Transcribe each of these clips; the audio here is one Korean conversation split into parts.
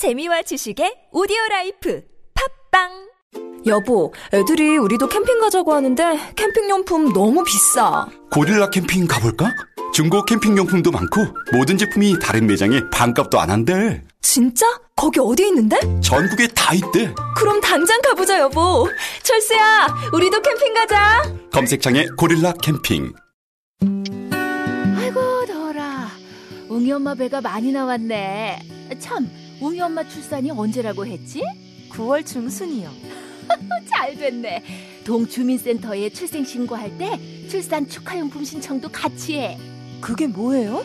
재미와 지식의 오디오 라이프 팟빵 여보, 애들이 우리도 캠핑 가자고 하는데 캠핑용품 너무 비싸. 고릴라 캠핑 가볼까? 중고 캠핑용품도 많고 모든 제품이 다른 매장에 반값도 안 한대. 진짜? 거기 어디 있는데? 전국에 다 있대. 그럼 당장 가보자, 여보. 철수야, 우리도 캠핑 가자. 검색창에 고릴라 캠핑. 아이고 더라 웅이 엄마 배가 많이 나왔네 참 웅이 엄마 출산이 언제라고 했지? 9월 중순이요. 잘 됐네 동주민센터에 출생 신고할 때 출산 축하용품 신청도 같이 해 그게 뭐예요?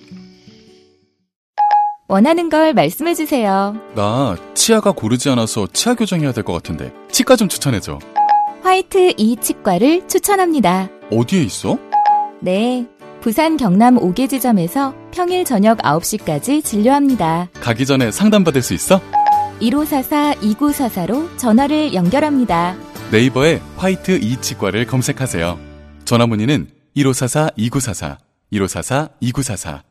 원하는 걸 말씀해 주세요. 나 치아가 고르지 않아서 치아 교정해야 될 것 같은데 치과 좀 추천해줘. 화이트 이 치과를 추천합니다. 어디에 있어? 네. 부산 경남 5개 지점에서 평일 저녁 9시까지 진료합니다. 가기 전에 상담받을 수 있어? 1544-2944로 전화를 연결합니다. 네이버에 화이트 이 치과를 검색하세요. 전화 문의는 1544-2944, 1544-2944.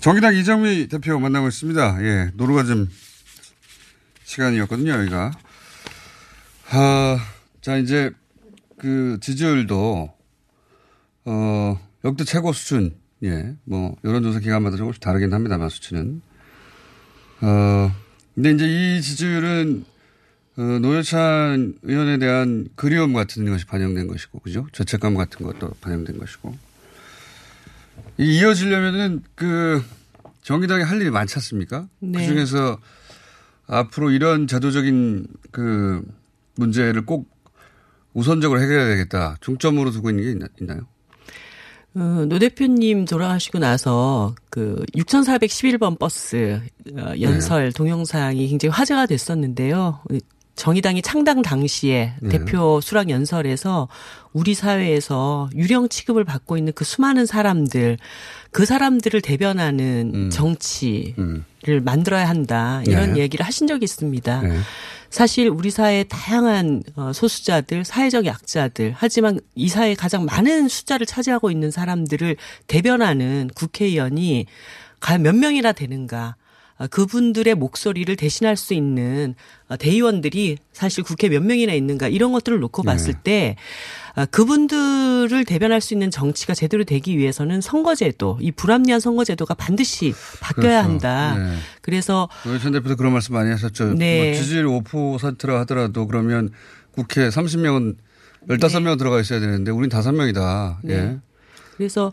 정의당 이정미 대표 만나고 있습니다. 예, 노루가즘 시간이었거든요, 여기가. 아, 자, 이제 그 지지율도, 어, 역대 최고 수준, 예, 뭐, 여론조사 기간마다 조금씩 다르긴 합니다만, 수치는. 어, 근데 이제 이 지지율은, 어, 노회찬 의원에 대한 그리움 같은 것이 반영된 것이고, 그죠? 죄책감 같은 것도 반영된 것이고. 이 이어지려면은 그 정의당이 할 일이 많지 않습니까? 네. 그 중에서 앞으로 이런 제도적인 그 문제를 꼭 우선적으로 해결해야 되겠다. 중점으로 두고 있는 게 있나, 있나요? 어, 노 대표님 돌아가시고 나서 그 6411번 버스 어, 연설 동영상이 굉장히 화제가 됐었는데요. 정의당이 창당 당시에 네. 대표 수락 연설에서 우리 사회에서 유령 취급을 받고 있는 그 수많은 사람들, 그 사람들을 대변하는 음. 정치를 만들어야 한다. 이런 네. 얘기를 하신 적이 있습니다. 네. 사실 우리 사회의 다양한 어, 소수자들, 사회적 약자들, 하지만 이 사회에 가장 많은 숫자를 차지하고 있는 사람들을 대변하는 국회의원이 과연 몇 명이나 되는가? 아, 그분들의 목소리를 대신할 수 있는 어, 대의원들이 사실 국회 몇 명이나 있는가 이런 것들을 놓고 네. 봤을 때 아, 그분들을 대변할 수 있는 정치가 제대로 되기 위해서는 선거제도, 이 불합리한 선거제도가 반드시 바뀌어야 그렇죠. 한다. 네. 그래서 노회찬 대표도 그런 말씀 많이 하셨죠. 네. 뭐 지지율 5%라 하더라도 그러면 국회 30명은 15명 들어가 있어야 되는데 우린 5명이다. 예. 네. 그래서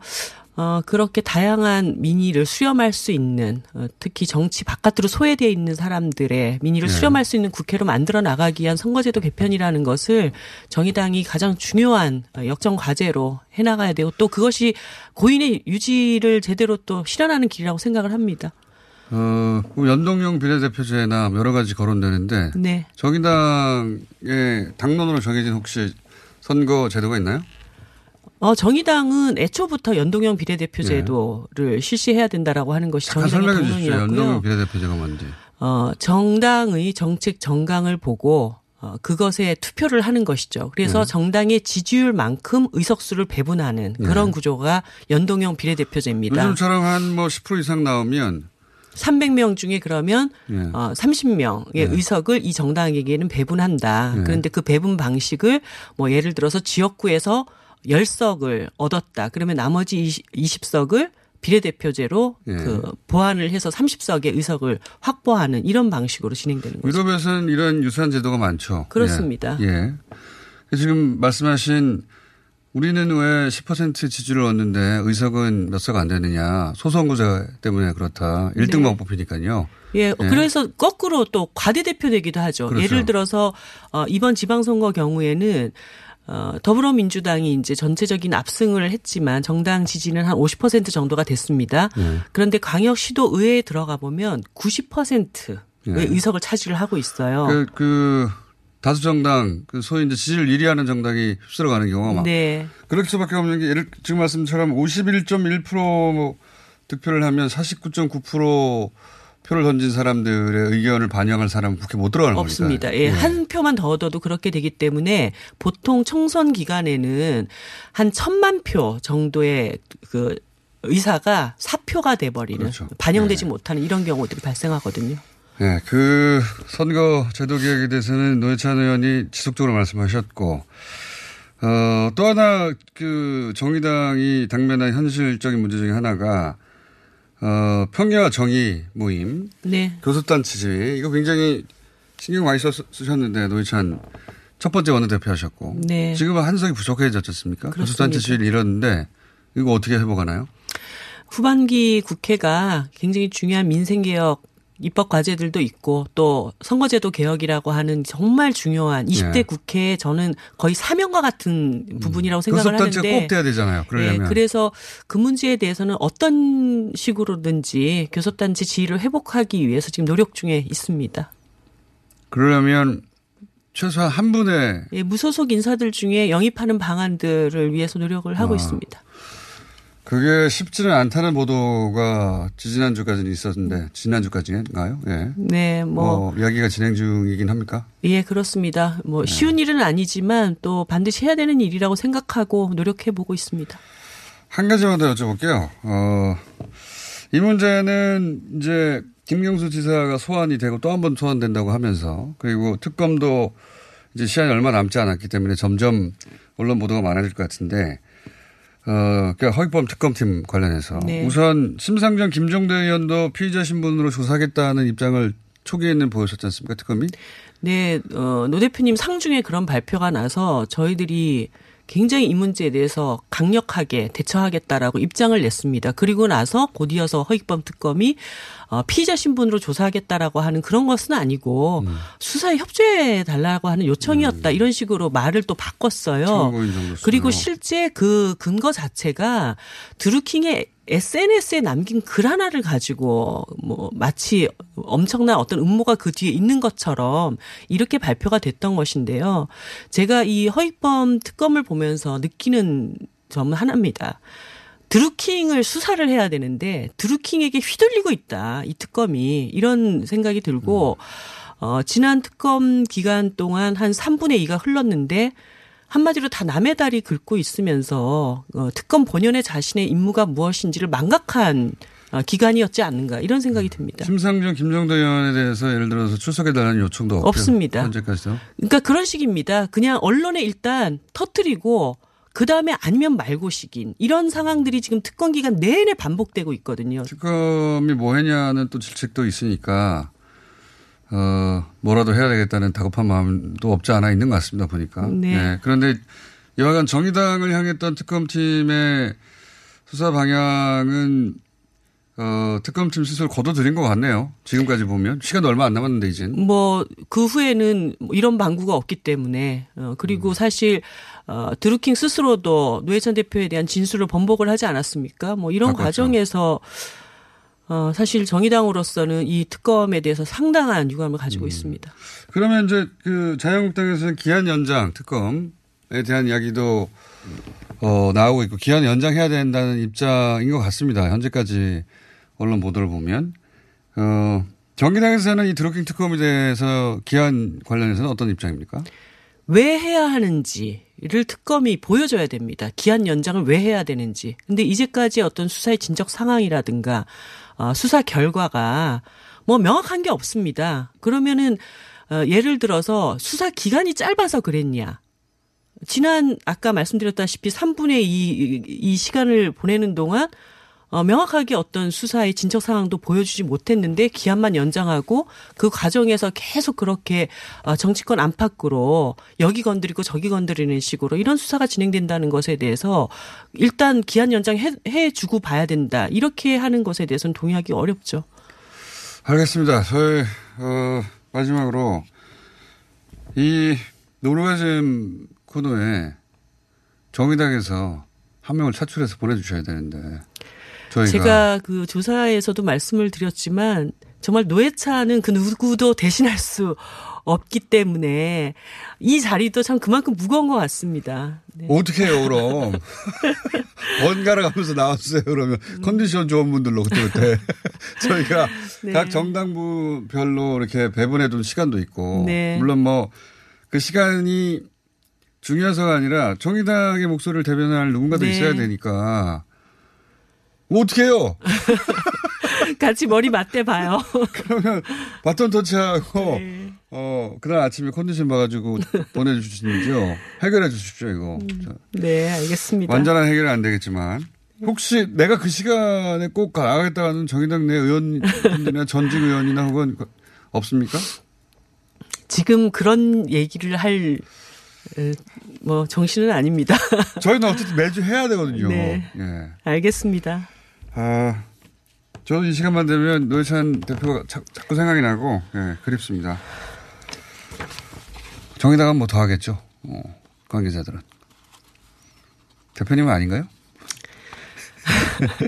어 그렇게 다양한 민의를 수렴할 수 있는 어, 특히 정치 바깥으로 소외되어 있는 사람들의 민의를 네. 수렴할 수 있는 국회로 만들어 나가기 위한 선거제도 개편이라는 것을 정의당이 가장 중요한 어, 역정 과제로 해 나가야 되고 또 그것이 고인의 유지를 제대로 또 실현하는 길이라고 생각을 합니다. 어, 연동형 비례대표제나 여러 가지 거론되는데 네. 정의당의 당론으로 정해진 혹시 선거 제도가 있나요? 어, 정의당은 애초부터 연동형 비례대표제도를 실시해야 된다라고 하는 것이 네. 정의당의 주십시오. 연동형 당론이었고요. 비례대표제가 뭔지. 어, 정당의 정책 정강을 보고 어, 그것에 투표를 하는 것이죠. 그래서 네. 정당의 지지율만큼 의석수를 배분하는 그런 네. 구조가 연동형 비례대표제입니다. 요즘처럼 한 뭐 10% 이상 나오면 300명 중에 그러면 예. 어, 30명의 네. 의석을 이 정당에게는 배분한다. 네. 그런데 그 배분 방식을 뭐 예를 들어서 지역구에서 10석을 얻었다. 그러면 나머지 20, 석을 비례대표제로 예. 그 보완을 해서 30석의 의석을 확보하는 이런 방식으로 진행되는 거죠. 유럽에서는 이런 유사한 제도가 많죠. 그렇습니다. 예. 예. 지금 말씀하신 우리는 왜 10% 지지를 얻는데 의석은 몇 석 안 되느냐. 소선거제 때문에 그렇다. 1등 네. 방법이니까요. 예, 그래서 거꾸로 또 과대대표 되기도 하죠. 그렇죠. 예를 들어서 어, 이번 지방선거 경우에는 어, 더불어민주당이 이제 전체적인 압승을 했지만 정당 지지는 한 50% 정도가 됐습니다. 네. 그런데 광역시도 의회에 들어가 보면 90%의 네. 의석을 차지를 하고 있어요. 그, 그 다수 정당, 그 소위 이제 지지를 1위 하는 정당이 휩쓸어 가는 경우가 많 네. 그럴 수밖에 없는 게 예를 지금 말씀처럼 51.1% 득표를 하면 49.9% 표를 던진 사람들의 의견을 반영할 사람은 국회 못 들어가는 겁니다. 없습니다. 예, 한 표만 더 얻어도 그렇게 되기 때문에 보통 총선 기간에는 한 천만 표 정도의 그 의사가 사표가 돼버리는 그렇죠. 반영되지 못하는 이런 경우들이 발생하거든요. 네, 그 선거 제도 개혁에 대해서는 노회찬 의원이 지속적으로 말씀하셨고, 어, 또 하나 그 정의당이 당면한 현실적인 문제 중에 하나가, 어, 평야와 정의 모임, 네. 교섭단 지지, 이거 굉장히 신경 많이 썼, 쓰셨는데, 노회찬 첫 번째 원내대표 하셨고, 네. 지금은 한석이 부족해졌지 않습니까? 교섭단 그렇습니다. 지지를 잃었는데, 이거 어떻게 회복하나요? 후반기 국회가 굉장히 중요한 민생개혁 입법 과제들도 있고 또 선거제도 개혁이라고 하는 정말 중요한 20대 네. 국회에 저는 거의 사명과 같은 부분이라고 생각을 교섭단체가 하는데 꼭 돼야 되잖아요. 그러려면. 네, 그래서 그 문제에 대해서는 어떤 식으로든지 교섭단체 지위를 회복하기 위해서 지금 노력 중에 있습니다. 그러려면 최소한 한 분의 예, 무소속 인사들 중에 영입하는 방안들을 위해서 노력을 하고 아. 있습니다. 그게 쉽지는 않다는 보도가 지지난주까지는 있었는데 지난주까지인가요? 예. 네, 뭐, 뭐 이야기가 진행 중이긴 합니까? 예, 그렇습니다. 뭐 네. 쉬운 일은 아니지만 또 반드시 해야 되는 일이라고 생각하고 노력해 보고 있습니다. 한 가지만 더 여쭤볼게요. 어, 이 문제는 이제 김경수 지사가 소환이 되고 또 한 번 소환된다고 하면서 그리고 특검도 이제 시간이 얼마 남지 않았기 때문에 점점 언론 보도가 많아질 것 같은데 어, 그러니까 허익범 특검팀 관련해서 네. 우선 심상정 김종대 의원도 피의자 신분으로 조사하겠다는 입장을 초기에는 보였었지 않습니까 특검이? 네, 어, 노 대표님 상중에 그런 발표가 나서 저희들이 굉장히 이 문제에 대해서 강력하게 대처하겠다라고 입장을 냈습니다. 그리고 나서 곧이어서 허익범 특검이 어, 피의자 신분으로 조사하겠다라고 하는 그런 것은 아니고 수사에 협조해 달라고 하는 요청이었다 이런 식으로 말을 또 바꿨어요. 그리고. 실제 그 근거 자체가 드루킹의 SNS에 남긴 글 하나를 가지고 뭐 마치 엄청난 어떤 음모가 그 뒤에 있는 것처럼 이렇게 발표가 됐던 것인데요. 제가 이 허익범 특검을 보면서 느끼는 점은 하나입니다. 드루킹을 수사를 해야 되는데 드루킹에게 휘둘리고 있다. 이 특검이 이런 생각이 들고 어 지난 특검 기간 동안 한 3분의 2가 흘렀는데 한마디로 다 남의 다리 긁고 있으면서 어, 특검 본연의 자신의 임무가 무엇인지를 망각한 어, 기간이었지 않는가 이런 생각이 듭니다. 심상정 김종대 의원에 대해서 예를 들어서 출석해달라는 요청도. 없습니다. 현재까지도. 그러니까 그런 식입니다. 그냥 언론에 일단 터트리고 그 다음에 아니면 말고식인 이런 상황들이 지금 특검 기간 내내 반복되고 있거든요. 특검이 뭐 했냐는 또 질책도 있으니까 어 뭐라도 해야 되겠다는 다급한 마음도 없지 않아 있는 것 같습니다 보니까. 네. 그런데 여하간 정의당을 향했던 특검팀의 수사 방향은 어 특검팀 스스로 거둬들인 것 같네요. 지금까지 보면 시간도 얼마 안 남았는데 이제. 뭐그 후에는 뭐 이런 방구가 없기 때문에 어 그리고 사실 어 드루킹 스스로도 노회찬 대표에 대한 진술을 번복을 하지 않았습니까? 뭐 이런 바꿨죠. 과정에서 어 사실 정의당으로서는 이 특검에 대해서 상당한 유감을 가지고 있습니다. 그러면 이제 그 자유한국당에서는 기한 연장 특검에 대한 이야기도 어, 나오고 있고 기한 연장해야 된다는 입장인 것 같습니다. 현재까지 언론 보도를 보면 어, 정의당에서는 이 드루킹 특검에 대해서 기한 관련해서는 어떤 입장입니까? 왜 해야 하는지를 특검이 보여줘야 됩니다. 기한 연장을 왜 해야 되는지. 근데 이제까지 어떤 수사의 진척 상황이라든가 어, 수사 결과가 뭐 명확한 게 없습니다. 그러면은 어, 예를 들어서 수사 기간이 짧아서 그랬냐. 지난 아까 말씀드렸다시피 3분의 2, 이 시간을 보내는 동안 어, 명확하게 어떤 수사의 진척 상황도 보여주지 못했는데 기한만 연장하고 그 과정에서 계속 그렇게 어, 정치권 안팎으로 여기 건드리고 저기 건드리는 식으로 이런 수사가 진행된다는 것에 대해서 일단 기한 연장 해 해 주고 봐야 된다 이렇게 하는 것에 대해서는 동의하기 어렵죠. 알겠습니다. 저희 어, 마지막으로 이 노르가즘 코너에 정의당에서 한 명을 차출해서 보내주셔야 되는데 저희가 제가 그 조사에서도 말씀을 드렸지만 정말 노회차는 그 누구도 대신할 수 없기 때문에 이 자리도 참 그만큼 무거운 것 같습니다. 네. 어떻게 해요, 그럼? 번갈아 가면서 나왔어요, 그러면. 컨디션 좋은 분들로 그때그때. 저희가 네. 각 정당부별로 이렇게 배분해 둔 시간도 있고. 네. 물론 뭐 그 시간이 중요해서가 아니라 정의당의 목소리를 대변할 누군가도 네. 있어야 되니까. 뭐 어떻게 해요? 같이 머리 맞대 봐요. 그러면 바톤 터치하고, 네. 어, 그날 아침에 컨디션 봐가지고 보내주시는지요. 해결해 주십시오, 이거. 자. 네, 알겠습니다. 완전한 해결은 안 되겠지만 혹시 내가 그 시간에 꼭 가야겠다는 정의당 내 의원분들이나 전직 의원이나 혹은 그- 없습니까? 지금 그런 얘기를 할, 에, 뭐, 정신은 아닙니다. 저희는 어쨌든 매주 해야 되거든요. 네. 예. 알겠습니다. 아, 저도 이 시간만 되면 노회찬 대표가 자, 자꾸 생각이 나고, 예, 그립습니다. 정의당은 뭐 더 하겠죠. 어, 관계자들은. 대표님은 아닌가요?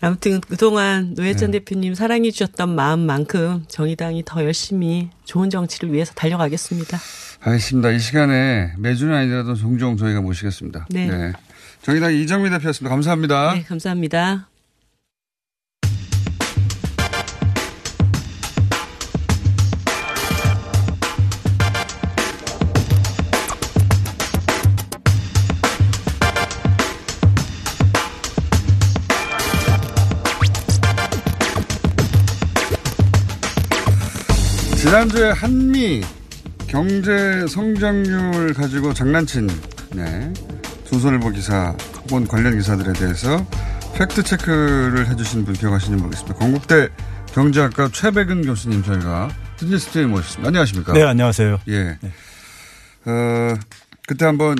아무튼 그동안 노회찬 네. 대표님 사랑해 주셨던 마음만큼 정의당이 더 열심히 좋은 정치를 위해서 달려가겠습니다. 알겠습니다. 이 시간에 매주는 아니더라도 종종 저희가 모시겠습니다. 네. 정의당 이정미 대표였습니다. 감사합니다. 네, 감사합니다. 지난주에 한미 경제 성장률 가지고 장난친 네, 조선일보 기사 혹은 관련 기사들에 대해서 팩트 체크를 해주신 분 기억하시는지 모르겠습니다. 건국대 경제학과 최백은 교수님 저희가 스튜디오 스튜디오에 모셨습니다. 안녕하십니까? 네, 안녕하세요. 예. 어, 그때 한번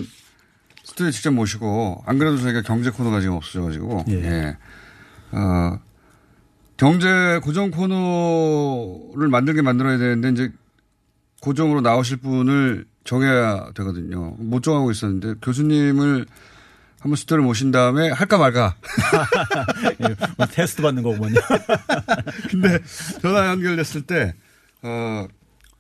스튜디오에 직접 모시고 안 그래도 저희가 경제 코너가 지금 없어져가지고 예. 예. 어, 경제 고정 코너를 만들게 만들어야 되는데 이제 고정으로 나오실 분을 정해야 되거든요. 못 정하고 있었는데 교수님을 한번 스튜디오를 모신 다음에 할까 말까. 예, 오늘 테스트 받는 거구먼요. 근데 전화 연결됐을 때, 어,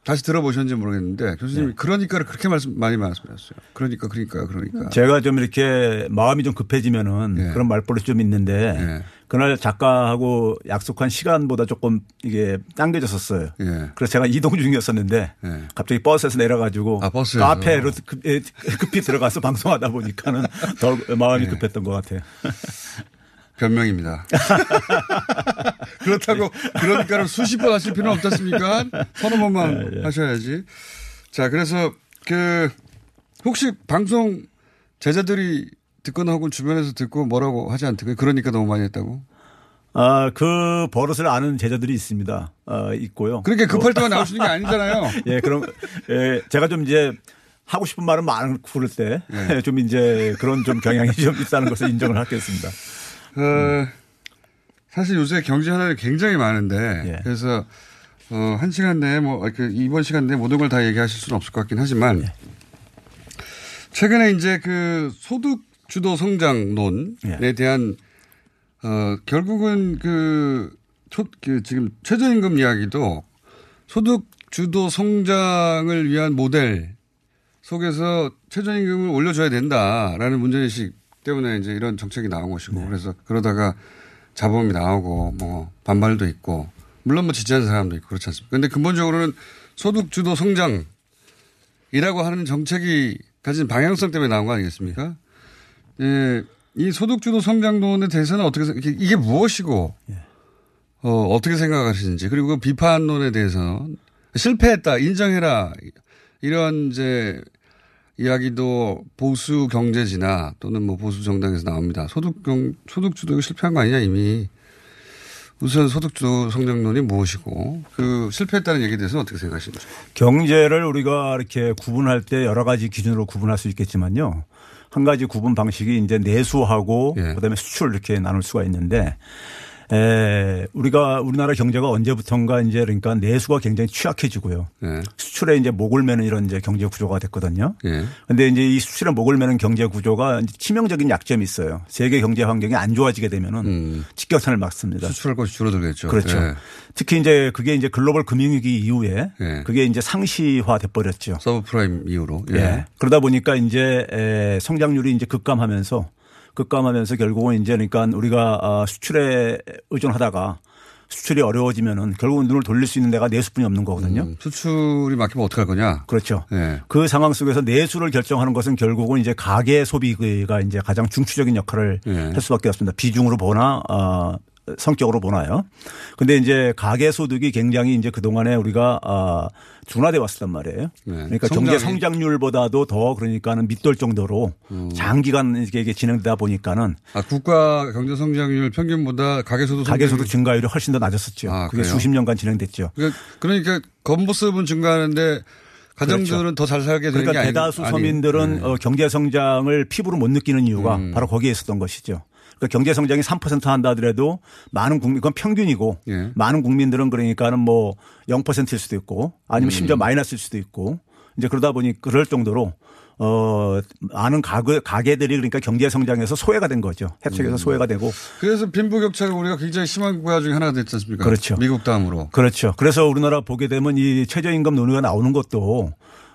다시 들어보셨는지 모르겠는데 교수님이 그러니까를 그렇게 말씀, 많이 말씀하셨어요. 그러니까, 그러니까, 그러니까. 제가 좀 이렇게 마음이 좀 급해지면은 예. 그런 말버릇이 좀 있는데 예. 그날 작가하고 약속한 시간보다 조금 이게 당겨졌었어요. 예. 그래서 제가 이동 중이었었는데 예. 갑자기 버스에서 내려가지고 아, 버스에서. 카페로 급, 예, 급히 들어가서 방송하다 보니까는 더 마음이 예. 급했던 것 같아요. 변명입니다. 그렇다고 그러니까는 수십 번 하실 필요는 없지 않습니까? 서너 번만 예, 예. 하셔야지. 자, 그래서 그 혹시 방송 제자들이 듣거나 혹은 주변에서 듣고 뭐라고 하지 않던가요? 그러니까 너무 많이 했다고? 아, 그 버릇을 아는 제자들이 있습니다. 어, 있고요. 그렇게 급할 때만 나오시는 게 아니잖아요. 예, 그럼, 예, 제가 좀 이제 하고 싶은 말은 많고 그럴 때 예. 좀 이제 그런 좀 경향이 좀 있다는 것을 인정을 하겠습니다. 어, 사실 요새 경제 하나가 굉장히 많은데 예. 그래서 어, 한 시간 내에 뭐 이렇게 이번 시간 내에 모든 걸 다 얘기하실 수는 없을 것 같긴 하지만 예. 최근에 이제 그 소득 주도 성장론에 예. 대한 어, 결국은 그, 초, 그 지금 최저임금 이야기도 소득 주도 성장을 위한 모델 속에서 최저임금을 올려줘야 된다라는 문제의식 때문에 이제 이런 정책이 나온 것이고 그래서 그러다가 자본이 나오고 뭐 반발도 있고 물론 뭐 지지하는 사람도 있고 그렇지 않습니까? 근데 근본적으로는 소득 주도 성장이라고 하는 정책이 가진 방향성 때문에 나온 거 아니겠습니까? 예, 이 소득 주도 성장론에 대해서는 어떻게 생- 이게, 이게 무엇이고 어, 어떻게 생각하시는지 그리고 그 비판론에 대해서는 실패했다 인정해라 이런 이제 이야기도 보수 경제지나 또는 뭐 보수 정당에서 나옵니다. 소득 경, 소득 주도 실패한 거 아니냐 이미. 우선 소득 주도 성장론이 무엇이고 그 실패했다는 얘기에 대해서 어떻게 생각하십니까? 경제를 우리가 이렇게 구분할 때 여러 가지 기준으로 구분할 수 있겠지만요. 한 가지 구분 방식이 이제 내수하고 예. 그다음에 수출 이렇게 나눌 수가 있는데 에, 우리가 우리나라 경제가 언제부턴가 이제 그러니까 내수가 굉장히 취약해지고요. 예. 수출에 이제 목을 매는 이런 이제 경제 구조가 됐거든요. 예. 근데 이제 이 수출에 목을 매는 경제 구조가 치명적인 약점이 있어요. 세계 경제 환경이 안 좋아지게 되면은 직격탄을 맞습니다. 음. 수출할 것이 줄어들겠죠. 그렇죠. 예. 특히 이제 그게 이제 글로벌 금융위기 이후에 예. 그게 이제 상시화 돼 버렸죠. 서브프라임 이후로. 예. 예. 그러다 보니까 이제 에, 성장률이 이제 급감하면서 급감하면서 결국은 이제 그러니까 우리가 아, 수출에 의존하다가 수출이 어려워지면은 결국은 눈을 돌릴 수 있는 데가 내수뿐이 없는 거거든요. 음, 수출이 막히면 어떡할 거냐? 그렇죠. 예. 그 상황 속에서 내수를 결정하는 것은 결국은 이제 가계 소비가 이제 가장 중추적인 역할을 예. 할 수밖에 없습니다. 비중으로 보나 어, 성격으로 보나요. 근데 이제 가계 소득이 굉장히 이제 그동안에 우리가 아 둔화돼 왔었단 말이에요. 그러니까 경제 성장이- 성장률보다도 더 그러니까는 밑돌 정도로 음. 장기간 이게 진행되다 보니까는 아, 국가 경제 성장률 평균보다 가계 소득 가계 소득 증가율이 훨씬 더 낮았었죠. 아, 그게 그래요? 수십 년간 진행됐죠. 그러니까, 그러니까 건보습은 증가하는데 가정들은 더잘 살게 되는 그러니까 대다수 아니- 서민들은 네. 어, 경제 성장을 피부로 못 느끼는 이유가 음. 바로 거기에 있었던 것이죠. 그러니까 경제 성장이 3% 한다 하더라도 많은 국민 그건 평균이고 예. 많은 국민들은 그러니까는 뭐 0%일 수도 있고 아니면 심지어 음. 마이너스일 수도 있고 이제 그러다 보니 그럴 정도로 어 많은 가게 가게들이 그러니까 경제 성장에서 소외가 된 거죠. 혜택에서 음. 소외가 되고 그래서 빈부격차가 우리가 굉장히 심한 국가 중에 하나가 됐지 않습니까? 그렇죠. 미국 다음으로. 그렇죠. 그래서 우리나라 보게 되면 이 최저임금 논의가 나오는 것도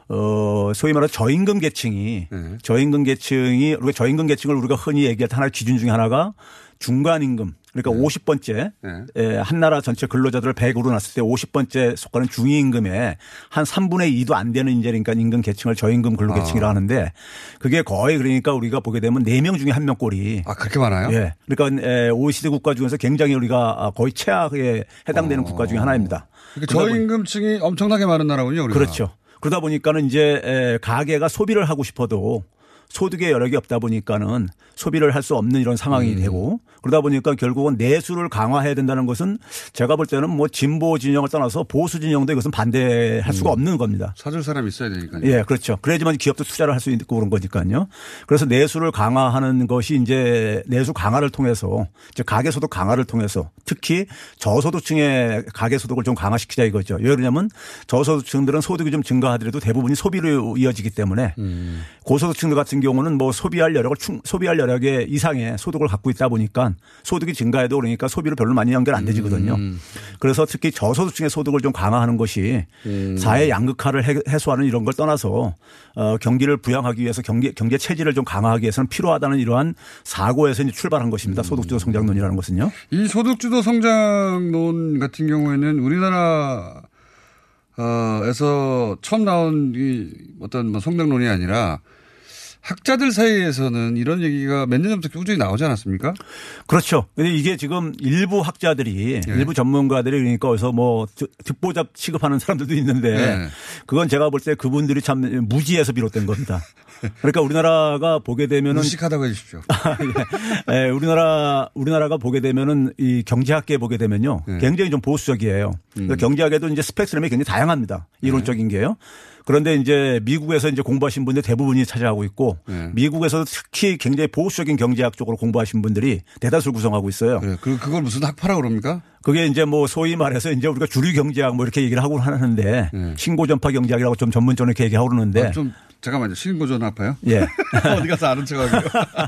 어, 소위 말하는 저임금 계층이 네. 저임금 계층이 우리가 저임금 계층을 우리가 흔히 얘기할 때 하나의 기준 중에 하나가 중간임금 그러니까 50번째 네. 에, 한 나라 전체 근로자들을 100으로 놨을 때 50번째 속하는 중위임금의 한 3분의 2도 안 되는 이제 그러니까 임금 계층을 저임금 근로계층이라 아. 하는데 그게 거의 그러니까 우리가 보게 되면 4명 중에 1명 꼴이 아, 그렇게 많아요? 예. 그러니까 에, OECD 국가 중에서 굉장히 우리가 거의 최악에 해당되는 국가 중에 하나입니다. 그러니까 저임금층이 엄청나게 많은 나라군요, 우리가. 그렇죠. 그러다 보니까는 이제 에, 가게가 소비를 하고 싶어도 소득의 여력이 없다 보니까는 소비를 할 수 없는 이런 상황이 음. 되고 그러다 보니까 결국은 내수를 강화해야 된다는 것은 제가 볼 때는 뭐 진보 진영을 떠나서 보수 진영도 이것은 반대할 수가 음. 없는 겁니다. 사줄 사람이 있어야 되니까요. 예, 그렇죠. 그래야지만 기업도 투자를 할 수 있고 그런 거니까요. 그래서 내수를 강화하는 것이 이제 내수 강화를 통해서 이제 가계소득 강화를 통해서 특히 저소득층의 가계소득을 좀 강화시키자 이거죠. 왜 그러냐면 저소득층들은 소득이 좀 증가하더라도 대부분이 소비로 이어지기 때문에 음. 고소득층들 같은 경우는 뭐 소비할 여력을 충, 소비할 여력의 이상의 소득을 갖고 있다 보니까 소득이 증가해도 그러니까 소비로 별로 많이 연결 안 되지거든요. 음. 그래서 특히 저소득층의 소득을 좀 강화하는 것이 음. 사회 양극화를 해- 해소하는 이런 걸 떠나서 어, 경기를 부양하기 위해서 경기, 경제 체질을 좀 강화하기 위해서는 필요하다는 이러한 사고에서 이제 출발한 것입니다. 음. 소득주도 성장론이라는 것은요. 이 소득주도 성장론 같은 경우에는 우리나라 어에서 처음 나온 이 어떤 뭐 성장론이 아니라 학자들 사이에서는 이런 얘기가 몇 년 전부터 꾸준히 나오지 않았습니까? 그렇죠. 근데 이게 지금 일부 학자들이 예. 일부 전문가들이 그러니까 어디서 뭐 듣- 듣보잡 취급하는 사람들도 있는데 네. 그건 제가 볼 때 그분들이 참 무지에서 비롯된 겁니다. 그러니까 우리나라가 보게 되면은 무식하다고 해주십시오. 예, 우리나라 우리나라가 보게 되면은 이 경제학계 보게 되면요 네. 굉장히 좀 보수적이에요. 그러니까 경제학에도 이제 스펙트럼이 굉장히 다양합니다. 이론적인 게요. 그런데 이제 미국에서 이제 공부하신 분들 대부분이 차지하고 있고 네. 미국에서 특히 굉장히 보수적인 경제학 쪽으로 공부하신 분들이 대다수를 구성하고 있어요. 그래, 그, 그걸 무슨 학파라고 그럽니까? 그게 이제 뭐 소위 말해서 이제 우리가 주류 경제학 뭐 이렇게 얘기를 하고 하는데 네. 신고전파 경제학이라고 좀 전문적으로 이렇게 얘기하고 그러는데 아, 좀, 잠깐만요. 신고전 학파요? 예. 어디 가서 아는 척하고요.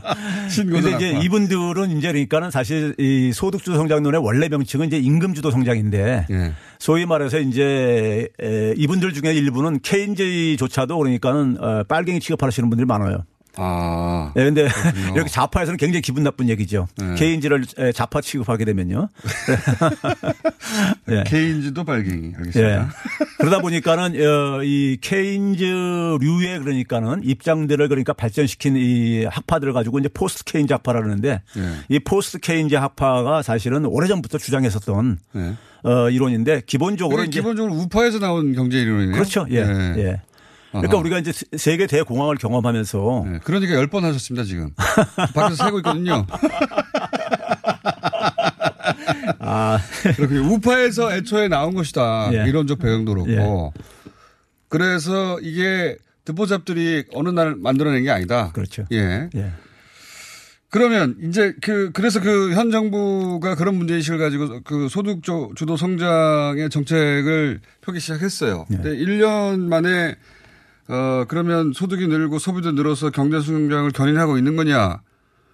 신고전 근데 이제. 이분들은 이제 그러니까는 사실 이 소득주도 성장론의 원래 명칭은 이제 임금주도 성장인데 예. 소위 말해서 이제 에, 이분들 중에 일부는 케인즈조차도 그러니까는 어, 빨갱이 취급하시는 분들이 많아요. 아. 예, 근데 그렇군요. 이렇게 좌파에서는 굉장히 기분 나쁜 얘기죠. 네. 케인즈를 에, 좌파 취급하게 되면요. 예. 케인즈도. 예. 알겠습니다. 그러다 보니까는 어, 이 케인즈류의 그러니까는 입장들을 그러니까 발전시킨 이 학파들을 가지고 이제 포스트 케인즈 학파라 그러는데 예. 이 포스트 케인즈 학파가 사실은 오래전부터 주장했었던 예. 어, 이론인데 기본적으로 이제 기본적으로 우파에서 나온 경제 이론이네요. 그렇죠. 예. 예. 그러니까. 우리가 이제 세계 대공황을 경험하면서 네, 그러니까 열 번 하셨습니다, 지금. 밖에서 세고 있거든요. 아, 그렇군요. 우파에서 애초에 나온 것이다. 예. 이론적 배경도 그렇고. 예. 그래서 이게 듣보잡들이 어느 날 만들어낸 게 아니다. 그렇죠. 예. 예. 그러면 이제 그 그래서 그 현 정부가 그런 문제의식을 가지고 그 소득 조- 주도 성장의 정책을 펴기 시작했어요. 네. 근데 1년 만에 어 그러면 소득이 늘고 소비도 늘어서 경제 성장을 견인하고 있는 거냐?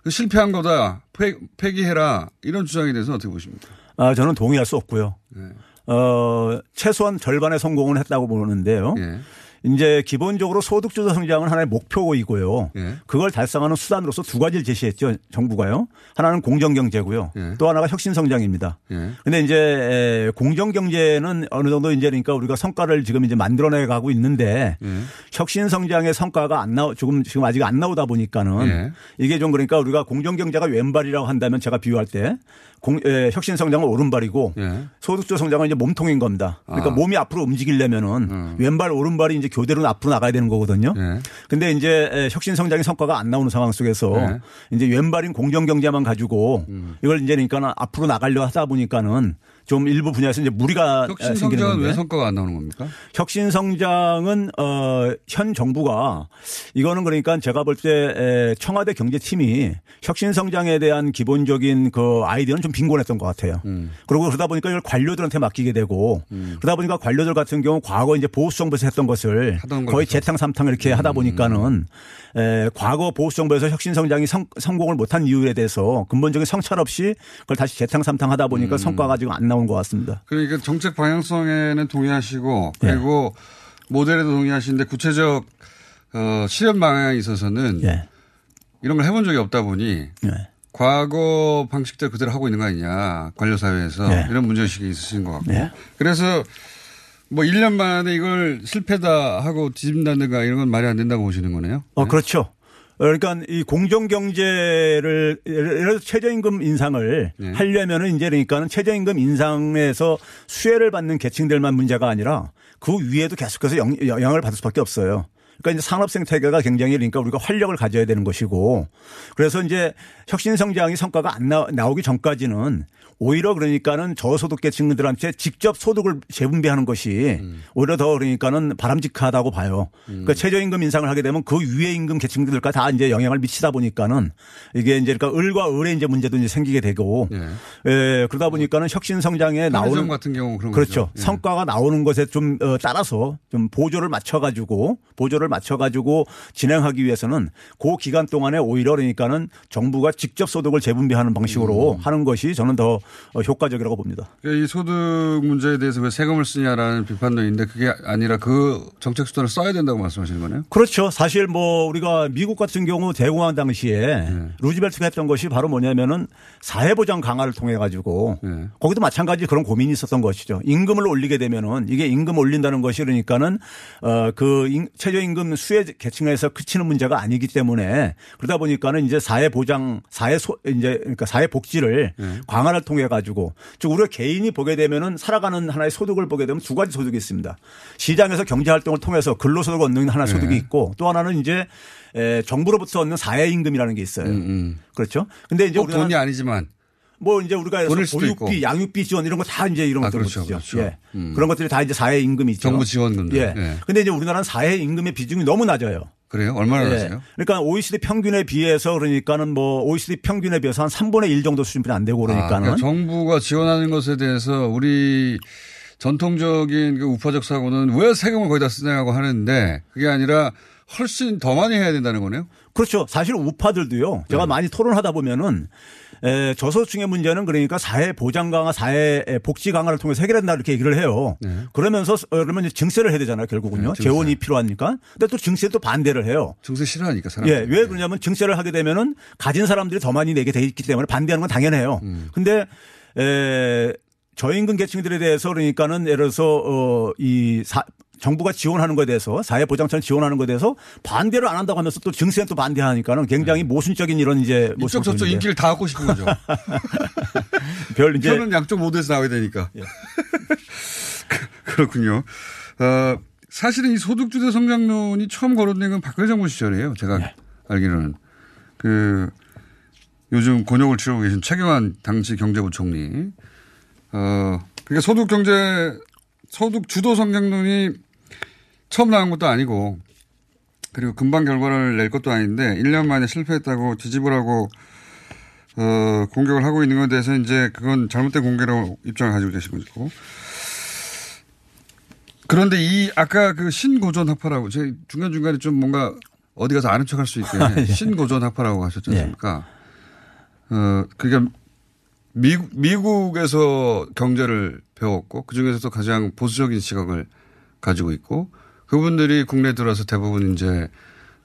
그 실패한 거다. 폐, 폐기해라. 이런 주장에 대해서 어떻게 보십니까? 아, 저는 동의할 수 없고요. 네. 어, 최소한 절반의 성공은 했다고 보는데요. 예. 이제 기본적으로 소득주도 성장은 하나의 목표이고요. 예. 그걸 달성하는 수단으로서 두 가지를 제시했죠. 정부가요. 하나는 공정경제고요. 예. 또 하나가 혁신성장입니다. 예. 근데 이제 에, 공정경제는 어느 정도 이제 그러니까 우리가 성과를 지금 이제 만들어내 가고 있는데 예. 혁신성장의 성과가 안 나오, 조금 지금 아직 안 나오다 보니까는 예. 이게 좀 그러니까 우리가 공정경제가 왼발이라고 한다면 제가 비유할 때 공, 에, 혁신성장은 오른발이고 예. 소득주 성장은 이제 몸통인 겁니다. 그러니까 아. 몸이 앞으로 움직이려면은 음. 왼발 오른발이 이제 교대로 앞으로 나가야 되는 거거든요. 예. 근데 이제 에, 혁신 성장의 성과가 안 나오는 상황 속에서 네. 이제 왼발인 공정 경제만 가지고 음. 이걸 이제 그러니까 앞으로 나가려 하다 보니까는 좀 일부 분야에서 이제 무리가 혁신 생기는 성장은 왜 성과가 안 나오는 겁니까? 혁신 성장은 어현 정부가 이거는 그러니까 제가 볼 때 청와대 경제팀이 혁신 성장에 대한 기본적인 그 아이디어는 좀 빈곤했던 것 같아요. 음. 그리고 그러다 보니까 이걸 관료들한테 맡기게 되고 그러다 보니까 관료들 같은 경우 과거 이제 보수 정부에서 했던 것을 거의. 재탕 삼탕 이렇게 하다 보니까는 에, 과거 보수 정부에서 혁신 성장이 성, 성공을 못한 이유에 대해서 근본적인 성찰 없이 그걸 다시 재탕 삼탕 하다 보니까 성과가 지금 안 나온 것 같습니다. 그러니까 정책 방향성에는 동의하시고 예. 그리고 모델에도 동의하시는데 구체적 어, 실현 방향에 있어서는 예. 이런 걸 해본 적이 없다 보니 예. 과거 방식대로 그대로 하고 있는 거 아니냐 관료 사회에서 네. 이런 문제의식이 있으신 것 같고 네. 그래서 뭐 1년 만에 이걸 실패다 하고 뒤집는다든가 이런 건 말이 안 된다고 보시는 거네요. 어, 그렇죠. 그러니까 이 공정 경제를 예를 들어 최저임금 인상을 네. 하려면은 이제 그러니까는 최저임금 인상에서 수혜를 받는 계층들만 문제가 아니라 그 위에도 계속해서 영, 영향을 받을 수밖에 없어요. 그러니까 이제 산업 생태계가 굉장히 그러니까 우리가 활력을 가져야 되는 것이고 그래서 이제 혁신 성장이 성과가 안 나, 나오기 전까지는 오히려 그러니까는 저소득 계층들한테 직접 소득을 재분배하는 것이 오히려 더 그러니까는 바람직하다고 봐요. 그러니까 최저임금 인상을 하게 되면 그 위에 임금 계층들과 다 이제 영향을 미치다 보니까는 이게 이제 그러니까 을과 을의 이제 문제도 이제 생기게 되고 예. 예, 그러다 보니까는 혁신 성장에 나오는 같은 경우 그런 그렇죠. 예. 성과가 나오는 것에 좀 어, 따라서 좀 보조를 맞춰 가지고 보조를 맞춰 가지고 진행하기 위해서는 그 기간 동안에 오히려 그러니까는 정부가 직접 소득을 재분배하는 방식으로 음. 하는 것이 저는 더 어, 효과적이라고 봅니다. 그러니까 이 소득 문제에 대해서 왜 세금을 쓰냐라는 비판도 있는데 그게 아니라 그 정책 수단을 써야 된다고 말씀하시는 거네요. 그렇죠. 사실 뭐 우리가 미국 같은 경우 대공황 당시에 네. 루즈벨트가 했던 것이 바로 뭐냐면은 사회보장 강화를 통해 가지고 네. 거기도 마찬가지 그런 고민이 있었던 것이죠. 임금을 올리게 되면은 이게 임금 올린다는 것이 그러니까는 어그 최저임금 수혜 계층에서 그치는 문제가 아니기 때문에 그러다 보니까는 이제 사회보장 사회 소 이제 그러니까 사회 복지를 네. 강화를 통해 가지고 즉 우리가 개인이 보게 되면은 살아가는 하나의 소득을 보게 되면 두 가지 소득이 있습니다. 시장에서 경제 활동을 통해서 근로소득을 얻는 하나 네. 소득이 있고 또 하나는 이제 에, 정부로부터 얻는 사회 임금이라는 게 있어요. 그렇죠. 근데 이제 꼭 우리가 돈이 아니지만 뭐 이제 우리가 보육비. 양육비 지원 이런 거 다 이제 이런 아, 것들 그렇죠. 그렇죠. 예. 음. 그런 것들이 다 이제 사회 임금이죠. 정부 지원금들. 예. 예. 근데 이제 우리나라는 사회 임금의 비중이 너무 낮아요. 그래요? 얼마나 예. 나세요? 그러니까 OECD 평균에 비해서 그러니까는 뭐 OECD 평균에 비해서 한 3분의 1 정도 수준뿐이 안 되고 아, 그러니까는 그러니까 정부가 지원하는 것에 대해서 우리 전통적인 그 우파적 사고는 왜 세금을 거기다 쓰냐고 하는데 그게 아니라 훨씬 더 많이 해야 된다는 거네요. 그렇죠. 사실 우파들도요. 제가 많이 토론하다 보면은 에, 저소득층의 문제는 그러니까 사회 보장 강화, 사회 복지 강화를 통해서 해결한다 이렇게 얘기를 해요. 그러면서 어, 그러면 이제 증세를 해야 되잖아요. 결국은요. 네. 재원이 필요하니까. 근데 또 증세 또 반대를 해요. 증세 싫어하니까 사람. 예, 왜 그러냐면 증세를 하게 되면은 가진 사람들이 더 많이 내게 돼 있기 때문에 반대하는 건 당연해요. 음. 근데 에 저임금 계층들에 대해서 그러니까는 예를 들어서 어이 정부가 지원하는 것에 대해서 사회보장처럼 지원하는 것에 대해서 반대를 안 한다고 하면서 또 증세는 또 반대하니까는 굉장히 모순적인 이런 이제 네. 이쪽 저쪽 인기를 다 얻고 싶은 거죠. 별 이제 표는 양쪽 모두에서 나와야 되니까. 예. 그렇군요. 어, 사실은 이 소득주도 성장론이 처음 거론된 건 박근혜 정부 시절이에요. 제가 네. 알기로는. 그 요즘 곤욕을 치르고 계신 최경환 당시 경제부총리. 어, 그러니까 소득 경제, 소득 주도 성장론이 처음 나온 것도 아니고 그리고 금방 결과를 낼 것도 아닌데 1년 만에 실패했다고 뒤집으라고 어, 공격을 하고 있는 것에 대해서 이제 그건 잘못된 공개로 입장을 가지고 계시고 있고. 그런데 이 아까 그 신고전 학파라고 제 중간 중간에 좀 뭔가 어디 가서 아는 척할 수 있게 신고전 학파라고 하셨지 않습니까? 어, 그러니까 미국, 미국에서 경제를 배웠고 그 중에서도 가장 보수적인 시각을 가지고 있고 그분들이 국내에 들어와서 대부분 이제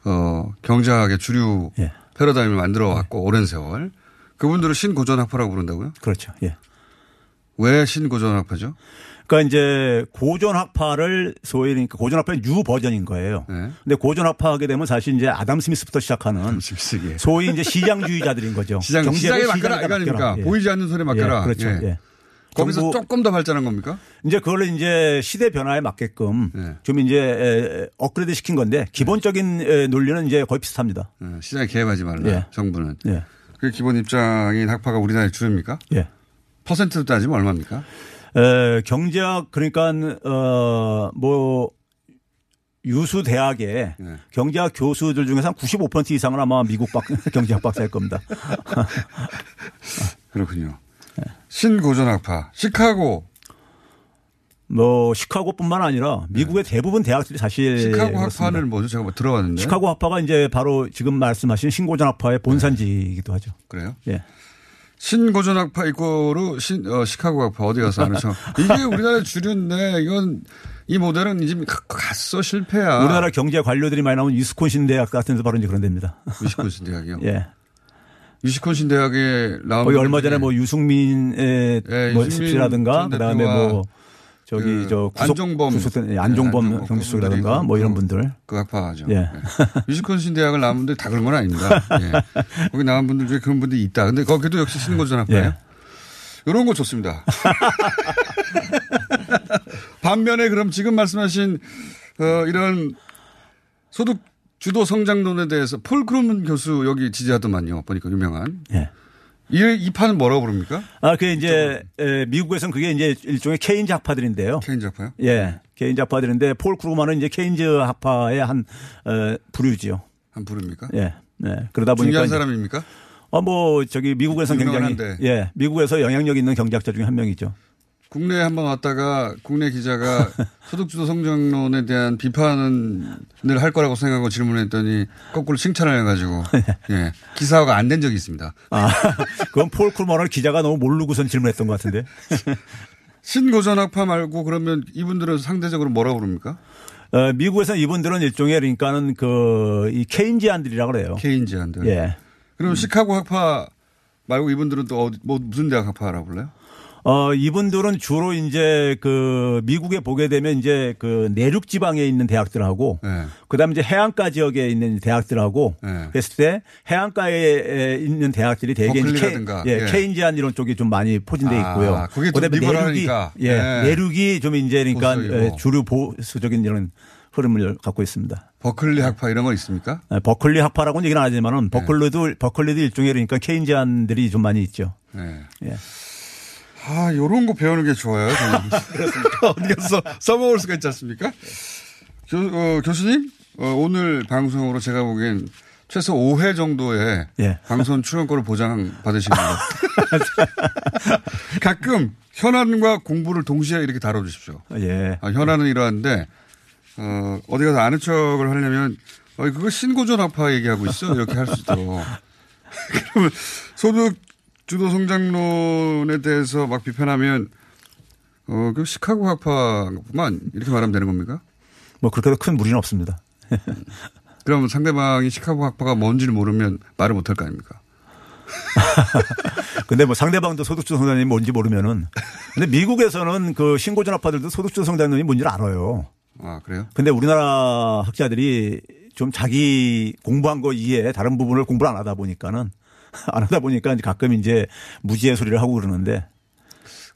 어, 경제학의 주류 예. 패러다임을 만들어 왔고 오랜 세월 그분들을 신고전학파라고 부른다고요? 그렇죠. 예. 왜 신고전학파죠? 그러니까 이제 고전학파를 소위 그러니까 고전학파의 new 버전인 거예요. 네. 근데 고전학파 하게 되면 사실 이제 아담 스미스부터 시작하는 소위 이제 시장주의자들인 거죠. 시장, 경제를 시장에 맡겨라 이거 아닙니까? 예. 보이지 않는 손에 맡겨라. 예, 그렇죠. 예. 예. 거기서 조금 더 발전한 겁니까? 이제 그걸 이제 시대 변화에 맞게끔 네. 좀 이제 에, 업그레이드 시킨 건데 기본적인 에, 논리는 이제 거의 비슷합니다. 어, 시장에 개입하지 말라. 예. 정부는. 예. 그 기본 입장인 학파가 우리나라에 주입니까? 예. 퍼센트로 따지면 얼마입니까? 에, 경제학 그러니까 어뭐 유수 대학의 네. 경제학 교수들 중에서 한 95% 이상은 아마 미국 박, 경제학 박사일 겁니다. 그렇군요. 네. 신고전학파. 시카고. 뭐 시카고뿐만 아니라 미국의 대부분 대학들이 사실 네. 시카고 그렇습니다. 학파는 뭐죠? 제가 뭐 들어봤는데. 시카고 학파가 이제 바로 지금 말씀하신 신고전 학파의 본산지이기도 하죠. 그래요? 예. 신고전 학파 이꼬르 신, 어, 시카고 학파 어디 가서 척. 이게 우리나라 주류인데 이건 이 모델은 이제 가- 갔어 실패야. 우리나라 경제 관료들이 많이 나오는 위스콘신 대학 같은 데서 바로 이제 그런 데입니다. 위스콘신 대학이요? 예. 위스콘신 대학에 나온 거기 얼마 전에 뭐 유승민의 예, 뭐 유승민 습시라든가 전 그다음에 뭐 저기 그 저 구속, 안종범 구속된 예, 네, 안종범 경기수석이라든가 그분들이 뭐 이런 그- 분들. 그 학파죠. 예. 예. 위스콘신 대학을 나온 분들이 다 그런 건 아닙니다. 예. 거기 나온 분들 중에 그런 분들이 있다. 근데 거기도 역시 신고전 학파예요. 예. 이런 거 좋습니다. 반면에 그럼 지금 말씀하신 어, 이런 소득 주도 성장론에 대해서 폴 크루그먼 교수 여기 지지하더만요. 보니까 유명한. 예. 이, 이 판은 뭐라고 부릅니까? 아, 그 이제 에, 미국에서는 그게 이제 일종의 케인즈 학파들인데요. 케인즈 학파요? 예. 케인즈 학파들인데 폴 크루그먼은 이제 케인즈 학파의 한 어, 부류지요. 한 부릅니까? 예. 네. 그러다 보니까 중요한 사람입니까? 어, 뭐, 저기, 미국에서는 굉장히, 유명한데. 예, 미국에서 영향력 있는 경제학자 중에 한 명이죠. 국내에 한번 왔다가 국내 기자가 소득주도 성장론에 대한 비판을 할 거라고 생각하고 질문했더니 거꾸로 칭찬을 해가지고 예 기사화가 안 된 적이 있습니다. 아, 그건 폴 쿨먼을 기자가 너무 모르고선 질문했던 것 같은데. 신고전학파 말고 그러면 이분들은 상대적으로 뭐라고 부릅니까? 어, 미국에서는 이분들은 일종의 그러니까는 그, 이 케인지안들이라 그래요. 케인지안들. 예. 그럼 시카고 학파 말고 이분들은 또 어디, 뭐 무슨 대학 학파라고 불러요? 어, 이분들은 주로 이제 그 미국에 보게 되면 이제 그 내륙 지방에 있는 대학들하고 네. 그다음에 이제 해안가 지역에 있는 대학들하고 네. 했을 때 해안가에 있는 대학들이 대개. 케, 예, 예. 케인지안 이론 쪽이 좀 많이 포진돼 아, 있고요. 그게 좀 그다음에 내륙이. 예, 예. 내륙이 좀 이제 그러니까 보수적이고. 예, 주류 보수적인 이런 흐름을 갖고 있습니다. 버클리 학파 이런 거 있습니까? 예, 버클리 학파라고는 얘기는 안 네. 하지만은 버클리도 버클리도 일종의 그러니까 케인지안들이 좀 많이 있죠. 네. 예. 아, 요런 거 배우는 게 좋아요. 어디 가서 써먹을 수가 있지 않습니까? 교, 어, 교수님, 어, 오늘 방송으로 제가 보기엔 최소 5회 정도의 예. 방송 출연권을 보장 받으십니다. 가끔 현안과 공부를 동시에 이렇게 다뤄주십시오. 예. 아, 현안은 이러한데, 어, 어디 가서 아는 척을 하려면, 어, 그거 신고전 학파 얘기하고 있어? 이렇게 할 수 있도록. 그러면 소득 주도 성장론에 대해서 막 비판하면, 어, 그 시카고 학파만 이렇게 말하면 되는 겁니까? 뭐 그렇게 큰 무리는 없습니다. 그러면 상대방이 시카고 학파가 뭔지를 모르면 말을 못할 거 아닙니까? 근데 뭐 상대방도 소득주도 성장론이 뭔지 모르면은. 근데 미국에서는 그 신고전 학파들도 소득주도 성장론이 뭔지를 알아요. 아, 그래요? 근데 우리나라 학자들이 좀 자기 공부한 거 이외에 다른 부분을 공부를 안 하다 보니까는 안 하다 보니까 이제 가끔 이제 무지의 소리를 하고 그러는데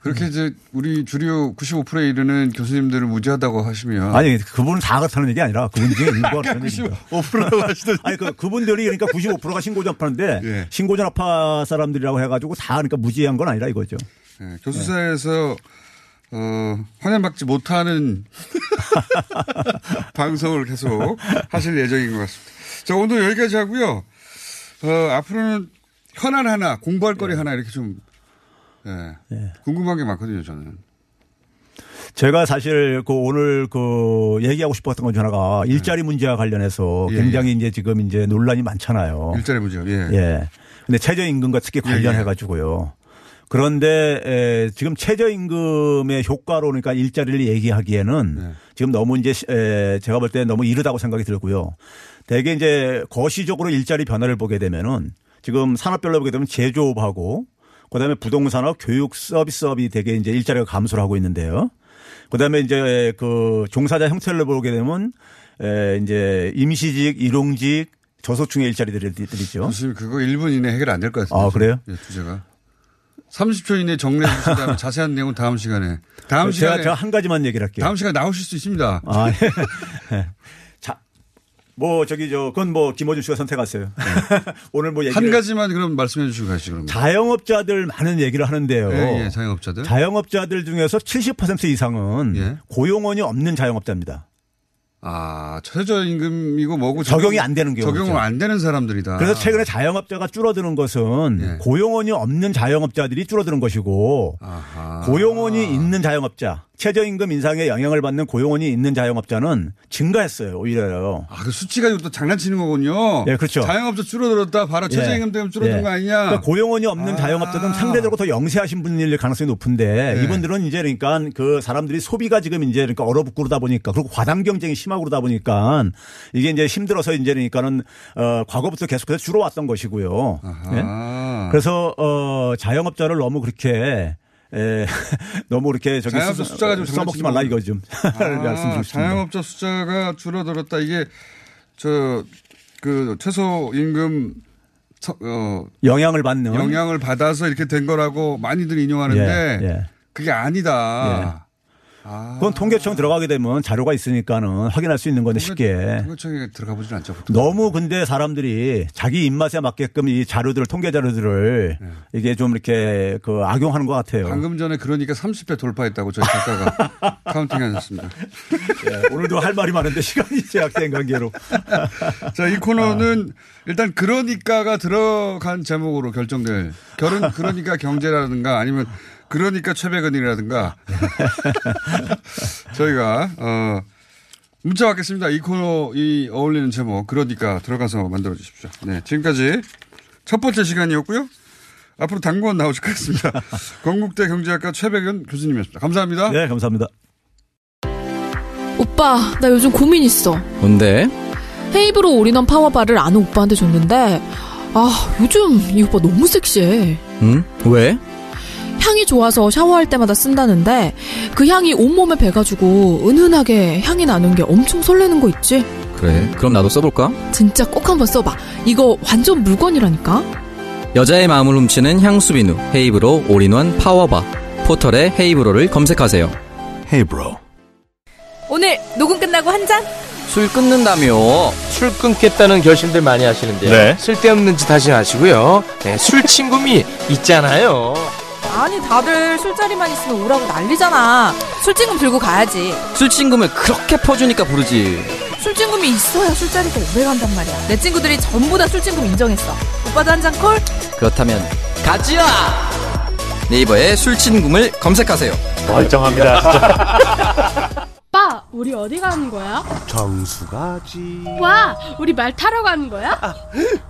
그렇게 이제 우리 주류 95%에 이르는 교수님들을 무지하다고 하시면 아니 그분은 다 그렇다는 얘기 아니라 그분 중에 일부가 그렇다는 얘기입니다. 95%라고 하시더니 아니 그 그분들이 그러니까 95%가 신고전파인데 예. 신고전파 사람들이라고 해가지고 다 그러니까 무지한 건 아니라 이거죠. 네, 교수사에서 어, 환영받지 못하는 방송을 계속 하실 예정인 것 같습니다. 자, 오늘 여기까지 하고요. 어, 앞으로는 현안 하나, 공부할 거리 하나 이렇게 좀, 예, 궁금한 게 많거든요, 저는. 제가 사실 그 오늘 그 얘기하고 싶었던 것중 하나가 일자리 문제와 관련해서 예, 굉장히 이제 지금 이제 논란이 많잖아요. 일자리 문제요, 예. 예. 근데 최저임금과 특히 관련해 가지고요. 그런데 에, 지금 최저임금의 효과로 그러니까 일자리를 얘기하기에는 네. 지금 너무 이제 시- 에, 제가 볼 때 너무 이르다고 생각이 들고요. 대개 이제 거시적으로 일자리 변화를 보게 되면은 지금 산업별로 보게 되면 제조업하고 그다음에 부동산업, 교육 서비스업이 되게 이제 일자리가 감소를 하고 있는데요. 그다음에 이제 그 종사자 형태를 보게 되면 에, 이제 임시직, 일용직, 저소득층의 일자리들이 있죠. 교수님, 그거 1분 이내 해결 안 될 것 같습니다. 아, 그래요? 예, 주제가. 30초 이내 정리해 다음에 자세한 내용은 다음 시간에. 다음 제가, 시간에. 제가 한 가지만 얘기를 할게요. 다음 시간에 나오실 수 있습니다. 아, 예. 뭐 저기 저 그건 뭐 김호준 씨가 선택하세요. 오늘 뭐 한 가지만 그럼 말씀해 주시고 가시죠, 그럼. 자영업자들 많은 얘기를 하는데요. 예, 예, 자영업자들. 자영업자들 중에서 70% 이상은 예. 고용원이 없는 자영업자입니다. 아, 최저임금이고 뭐고 적용이 안 되는 경우죠. 적용을 안 되는 사람들이다. 그래서 최근에 자영업자가 줄어드는 것은 예. 고용원이 없는 자영업자들이 줄어드는 것이고 아하. 고용원이 있는 자영업자, 최저임금 인상에 영향을 받는 고용원이 있는 자영업자는 증가했어요. 오히려요. 아, 그 수치 가지고 또 장난치는 거군요. 예, 그렇죠. 자영업자 줄어들었다. 바로 최저임금 때문에 줄어든 예. 거 아니냐. 그러니까 고용원이 없는 아. 자영업자들은 상대적으로 더 영세하신 분일 가능성이 높은데 네. 이분들은 이제 그러니까 그 사람들이 소비가 지금 이제 그러니까 얼어붙고 그러다 보니까 그리고 과당 경쟁이 심 하고 그러다 보니까 이게 이제 힘들어서 이제 그러니까는 어 과거부터 계속해서 줄어왔던 것이고요. 예? 아. 그래서 어 자영업자를 너무 그렇게 에, 너무 그렇게 저기 자영업자 수- 숫자 가지고 써먹지 말라 거. 이거 좀 아. 자영업자 숫자가 줄어들었다. 이게 저 그 최소 임금 서- 어, 영향을 받는 영향을 받아서 이렇게 된 거라고 많이들 인용하는데 예, 예. 그게 아니다. 아, 그건 통계청 들어가게 되면 자료가 있으니까는 확인할 수 있는 건데 쉽게. 통계청에 들어가 보진 않죠. 보통. 너무 근데 사람들이 자기 입맛에 맞게끔 이 자료들 통계 자료들을 이게 좀 이렇게 그 악용하는 것 같아요. 네. 방금 전에 그러니까 30배 돌파했다고 저희 작가가 counting 하셨습니다. 예, 오늘도 할 말이 많은데 시간이 제약된 관계로. 자, 이 코너는 일단 그러니까가 들어간 제목으로 결정될 결은 그러니까 경제라든가 아니면 그러니까 최백은이라든가 저희가 어 문자 받겠습니다. 이 코너 이 어울리는 제목 그러니까 들어가서 만들어 주십시오. 네, 지금까지 첫 번째 시간이었고요. 앞으로 당권 나오실 것 같습니다. 건국대 경제학과 최백은 교수님이었습니다. 감사합니다. 네, 감사합니다. 오빠, 나 요즘 고민 있어. 뭔데? 헤이브로 올인원 파워바를 아는 오빠한테 줬는데, 아, 요즘 이 오빠 너무 섹시해. 응? 왜? 향이 좋아서 샤워할 때마다 쓴다는데, 그 향이 온몸에 배가지고 은은하게 향이 나는 게 엄청 설레는 거 있지? 그래. 그럼 나도 써볼까? 진짜 꼭 한번 써봐. 이거 완전 물건이라니까? 여자의 마음을 훔치는 향수 비누 헤이브로 올인원 파워바 포털에 헤이브로를 검색하세요. 헤이브로. 오늘 녹음 끝나고 한 잔? 술 끊는다며. 술 끊겠다는 결심들 많이 하시는데요. 네. 쓸데없는 짓 하지 마시고요. 네, 술 친구미 있잖아요. 아니 다들 술자리만 있으면 오라고 난리잖아. 술친금 들고 가야지. 술친금을 그렇게 퍼주니까 부르지. 술친금이 있어야 술자리가 오래 간단 말이야. 내 친구들이 전부 다 술친금 인정했어. 오빠도 한 잔 콜? 그렇다면 가지야. 네이버에 술친금을 검색하세요. 멀쩡합니다. 오빠, 우리 어디 가는 거야? 정수 가지. 와, 우리 말 타러 가는 거야?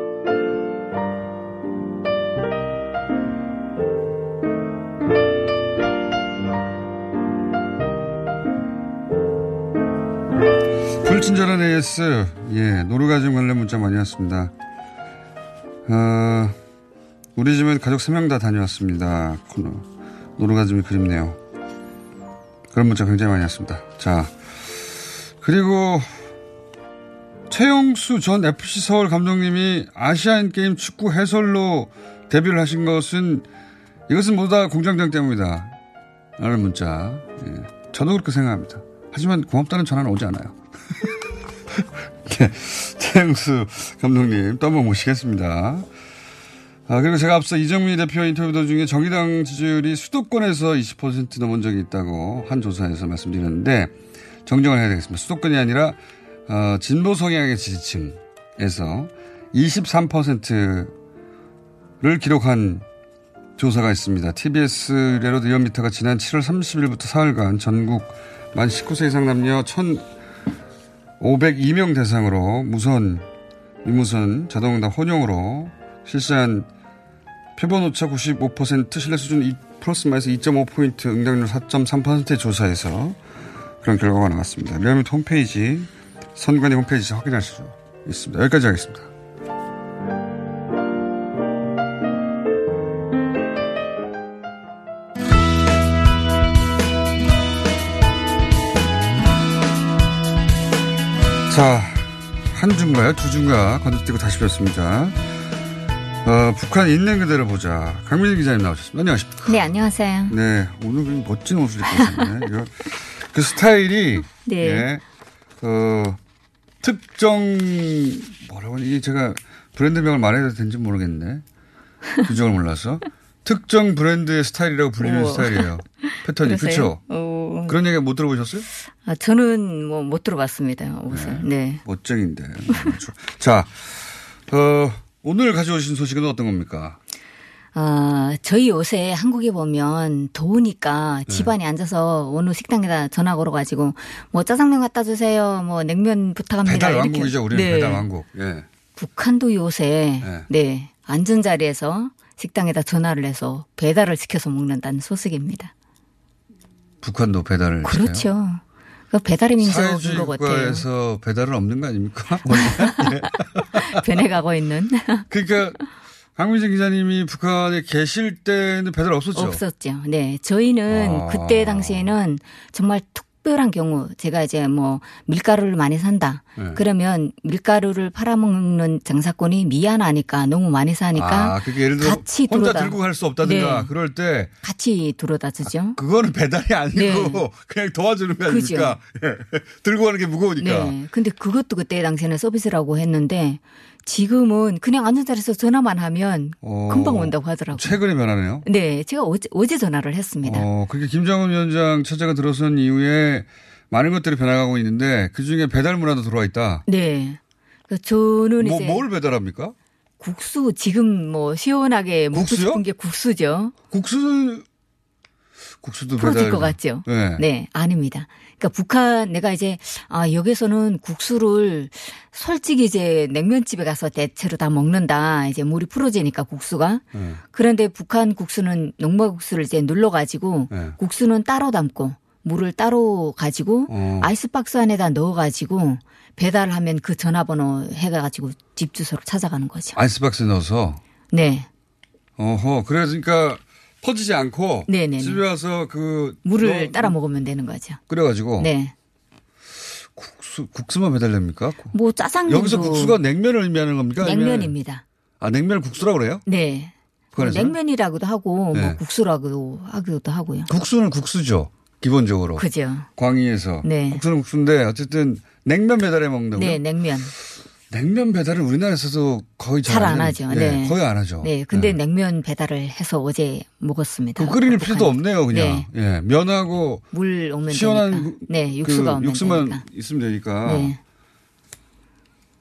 친절한 AS, 예, 노르가즘 관련 문자 많이 왔습니다. 어, 우리 집은 가족 3명 다 다녀왔습니다. 노르가즘이 그립네요. 그런 문자 굉장히 많이 왔습니다. 자, 그리고 최용수 전 FC 서울 감독님이 아시안 게임 축구 해설로 데뷔를 하신 것은 이것은 모두 다 공장장 때문이다. 라는 문자. 예, 저도 그렇게 생각합니다. 하지만 고맙다는 전화는 오지 않아요. 네, 최영수 감독님 또 한 번 모시겠습니다. 아, 그리고 제가 앞서 이정미 대표 인터뷰 도중에 정의당 지지율이 수도권에서 20% 넘은 적이 있다고 한 조사에서 말씀드렸는데 정정을 해야 되겠습니다. 수도권이 아니라 어, 진보 성향의 지지층에서 23%를 기록한 조사가 있습니다. TBS 레로 리얼미터가 지난 7월 30일부터 사흘간 전국 만 19세 이상 남녀 1,502명 대상으로 무선, 유무선, 자동응답 혼용으로 실시한 표본 오차 95% 신뢰 수준 2 플러스 마이너스 2.5포인트 응답률 4.3%의 조사에서 그런 결과가 나왔습니다. 리얼미터 홈페이지, 선관위 홈페이지에서 확인할 수 있습니다. 여기까지 하겠습니다. 자, 한 주인가요? 두 주인가 건너뛰고 다시 뵙습니다. 어, 북한 있는 그대로 보자. 강민희 기자님 나오셨습니다. 안녕하십니까. 네, 안녕하세요. 네, 오늘 굉장히 멋진 옷을 입고 오셨네. 그 스타일이, 네. 예, 어, 특정, 뭐라고 하니, 이게 제가 브랜드명을 말해도 되는지 모르겠네. 규정을 몰라서. 특정 브랜드의 스타일이라고 불리는 우와. 스타일이에요. 패턴이. 그렇죠? 어, 그런 얘기 못 들어보셨어요? 아, 저는 뭐 못 들어봤습니다. 옷을. 네. 멋쟁인데. 자, 어, 오늘 가져오신 소식은 어떤 겁니까? 아, 저희 요새 한국에 보면 더우니까 네. 집안에 앉아서 어느 식당에다 전화 걸어가지고 뭐 짜장면 갖다 주세요. 뭐 냉면 부탁합니다. 배달. 왕국이죠. 우리는 네. 배달 왕국. 예. 북한도 요새 네. 네. 앉은 자리에서 식당에다 전화를 해서 배달을 시켜서 먹는다는 소식입니다. 북한도 배달을. 그렇죠. 그 배달의 민족인 것 같아요. 국가에서 배달은 없는 거 아닙니까? 변해가고 있는. 그러니까 강민진 기자님이 북한에 계실 때는 배달 없었죠. 없었죠. 네. 저희는 아. 그때 당시에는 정말 특별한 경우 제가 이제 뭐 밀가루를 많이 산다. 네. 그러면 밀가루를 팔아먹는 장사꾼이 미안하니까 너무 많이 사니까 아, 그게 예를 들어 같이 혼자 들어다. 들고 갈 수 없다든가 네. 그럴 때 같이 들어다 주죠. 그거는 배달이 아니고 네. 그냥 도와주는 거. 아닙니까? 예. 들고 가는 게 무거우니까. 네. 근데 그것도 그때 당시에는 서비스라고 했는데 지금은 그냥 앉은 자리에서 전화만 하면 어, 금방 온다고 하더라고요. 최근에 변하네요. 네. 제가 어제, 어제 전화를 했습니다. 어, 그게 김정은 위원장 체제가 들어선 이후에 많은 것들이 변화가고 있는데 그 중에 배달 문화도 들어와 있다. 네. 그 저는 뭐, 이제 뭘 배달합니까? 국수 지금 뭐 시원하게 먹고 국수요? 싶은 게 국수죠. 국수는 국수도 풀어질 배달. 것 같죠? 네. 아닙니다. 그러니까 북한 내가 이제 아 여기서는 국수를 솔직히 이제 냉면집에 가서 대체로 다 먹는다. 이제 물이 풀어지니까 국수가. 네. 그런데 북한 국수는 농마국수를 이제 눌러 가지고 네. 국수는 따로 담고 물을 따로 가지고 어. 아이스박스 안에다 넣어 가지고 배달하면 그 전화번호 해 가지고 집 주소로 찾아가는 거죠. 아이스박스에 넣어서. 네. 어허. 그러니까 퍼지지 않고 네네네. 집에 와서 그 물을 넣어- 따라 먹으면 되는 거죠. 끓여가지고 네. 국수 국수만 배달됩니까? 뭐 짜장면도 여기서 국수가 냉면을 의미하는 겁니까? 냉면입니다. 아 냉면을 국수라고 그래요? 네. 뭐? 냉면이라고도 하고 네. 뭐 국수라고도 하기도 하고요. 국수는 국수죠. 기본적으로. 그죠. 광의에서. 네. 국수는 국수인데 어쨌든 냉면 배달해 먹는다고요? 네, 냉면. 냉면 배달은 우리나라에서도 거의 잘잘안안 하죠. 네, 네. 거의 안 하죠. 네, 근데 냉면 배달을 해서 어제 먹었습니다. 그 끓일 필요도 없네요, 그냥. 네. 예. 면하고 물 오면 시원한 되니까. 그- 네, 육수가 그 육수만 되니까. 있으면 되니까. 네.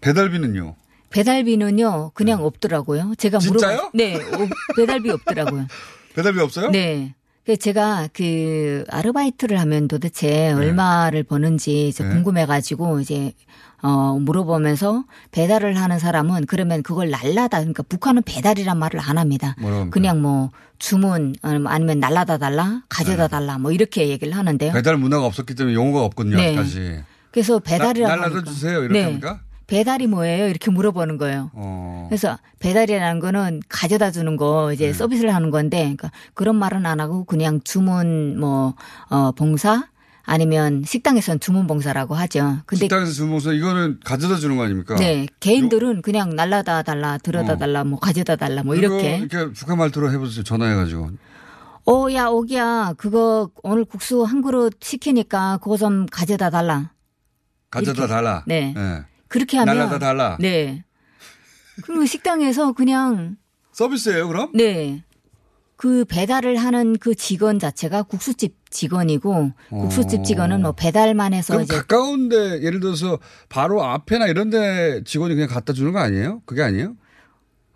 배달비는요? 배달비는요, 그냥 없더라고요. 제가 진짜요? 물어봤 네, 어, 배달비 없더라고요. 배달비 없어요? 네. 그 제가 그 아르바이트를 하면 도대체 얼마를 버는지 저 네. 궁금해가지고 이제 어 물어보면서 배달을 하는 사람은 그러면 그걸 날라다 그러니까 북한은 배달이란 말을 안 합니다. 뭐라고 합니까? 그냥 뭐 주문 아니면 날라다 달라 가져다 달라 뭐 이렇게 얘기를 하는데요. 네. 배달 문화가 없었기 때문에 용어가 없거든요, 네. 아직까지. 그래서 배달이라고 날- 날라다. 주세요. 이렇게 네. 합니까? 배달이 뭐예요? 이렇게 물어보는 거예요. 어. 그래서 배달이라는 거는 가져다 주는 거 네. 이제 서비스를 하는 건데 그러니까 그런 말은 안 하고 그냥 주문 뭐 어, 봉사 아니면 식당에서는 주문 봉사라고 하죠. 근데 식당에서 주문서 이거는 가져다 주는 거 아닙니까? 네 개인들은 그냥 날라다 달라 들여다 어. 달라 뭐 가져다 달라 뭐 이렇게 이렇게 북한 말투로 해보세요. 전화해가지고. 오 야 오기야 그거 오늘 국수 한 그릇 시키니까 그거 좀 가져다 달라. 가져다 이렇게. 달라. 네. 예. 그렇게 하면 날라다 달라. 네. 그리고 식당에서 그냥 서비스예요, 그럼? 네. 그 배달을 하는 그 직원 자체가 국수집 직원이고 국수집 직원은 뭐 배달만 해서 어. 그럼 가까운데 예를 들어서 바로 앞에나 이런데 직원이 그냥 갖다 주는 거 아니에요? 그게 아니에요?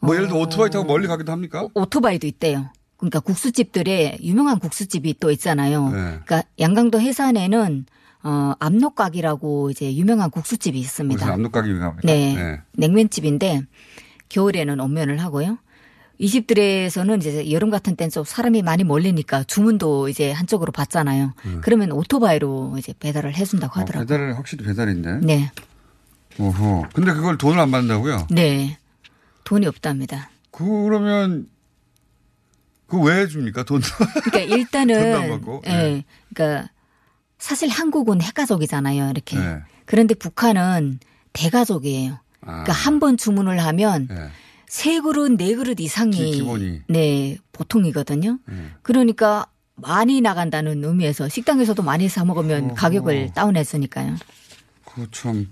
뭐 예를 들어 오토바이 타고 멀리 가기도 합니까? 오 토바이도 있대요. 그러니까 국수집들에 유명한 국수집이 또 있잖아요. 네. 그러니까 양강도 해산에는 어 압록각이라고 이제 유명한 국수집이 있습니다. 압록각이 유명합니까? 네. 냉면집인데 겨울에는 온면을 하고요. 이 집들에서는 이제 여름 같은 때는 좀 사람이 많이 몰리니까 주문도 이제 한쪽으로 받잖아요. 그러면 오토바이로 이제 배달을 해준다고 음. 어, 하더라고요. 배달은 확실히 배달인데. 네. 오호. 근데 그걸 돈을 안 받는다고요? 네. 돈이 없답니다. 그러면 그왜 해줍니까? 돈. 그러니까 일단은 돈도 안 받고? 예. 네. 그러니까 사실 한국은 핵가족이잖아요. 이렇게. 네. 그런데 북한은 대가족이에요. 아. 그러니까 한 번 주문을 하면 네. 세 그릇, 네 그릇 이상이 기- 기본이. 네, 보통이거든요. 네. 그러니까 많이 나간다는 의미에서 식당에서도 많이 사 먹으면 가격을 다운해 주니까요. 그 참.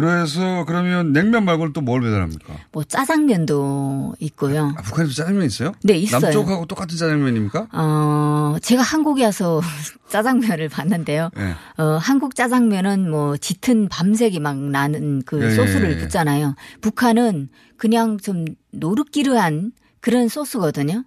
그래서 그러면 냉면 말고는 또 뭘 배달합니까? 뭐 짜장면도 있고요. 아, 북한에도 짜장면 있어요? 네, 있어요. 남쪽하고 똑같은 짜장면입니까? 어, 제가 한국에 와서 짜장면을 봤는데요. 네. 어, 한국 짜장면은 뭐 짙은 밤색이 막 나는 그 예, 소스를. 붓잖아요. 북한은 그냥 좀 노릇기르한 그런 소스거든요.